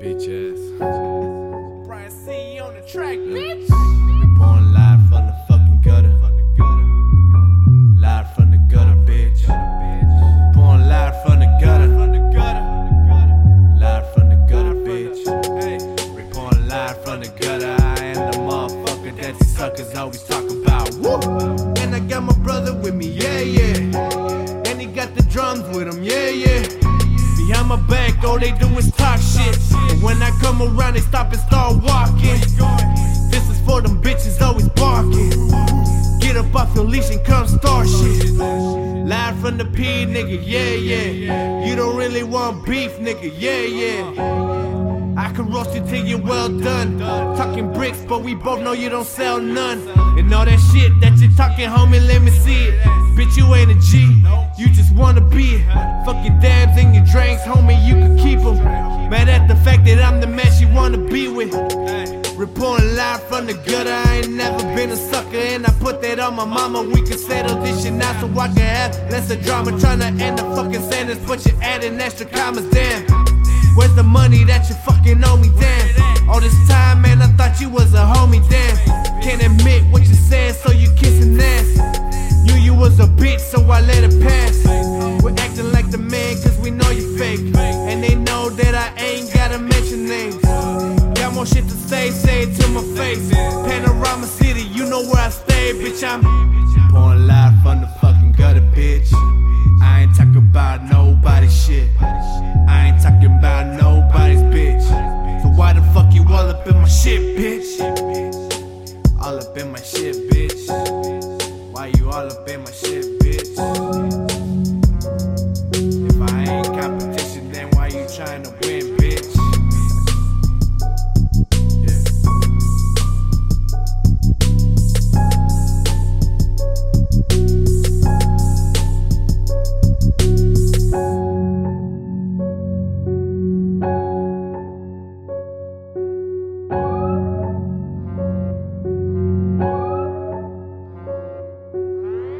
bitch ass. Brian C on the track, bitch. We born live from the fucking gutter. Live from the gutter, bitch. Born live from the gutter. Live from the gutter, bitch. We born live from the gutter. I am the motherfucker that these suckers always talk about. Woo! And I got my brother with me, yeah, yeah. And he got the drums with him, yeah, yeah. Behind my back, all they do is shit. And when I come around, they stop and start walking. This is for them bitches always barking. Get up off your leash and come start shit. Live from the P, nigga, yeah, yeah. You don't really want beef, nigga, yeah, yeah. I can roast you till you're well done. Talking bricks, but we both know you don't sell none. And all that shit that you're talking, homie, let me see it. Bitch, you ain't a G, you just wanna be it. Fuck your and your drinks, homie, you can keep them. Mad at the fact that I'm the man she wanna be with. Reporting live from the gutter, I ain't never been a sucker, and I put that on my mama. We can settle this shit now so I can have less of drama. Tryna end the fucking sentence, but you're adding extra commas, damn. Where's the money that you fucking owe me, damn? All this time, man, I thought you was a homie, damn. Can't admit what you said, names. Got more shit to say, say it to my face. Panorama City, you know where I stay, bitch. I'm pouring live from the fucking gutter, bitch. I ain't talking about nobody's shit. I ain't talking about nobody's bitch. So why the fuck you all up in my shit, bitch? All up in my shit, bitch. Why you all up in my shit, bitch? If I ain't competition, then why you trying to win, bitch?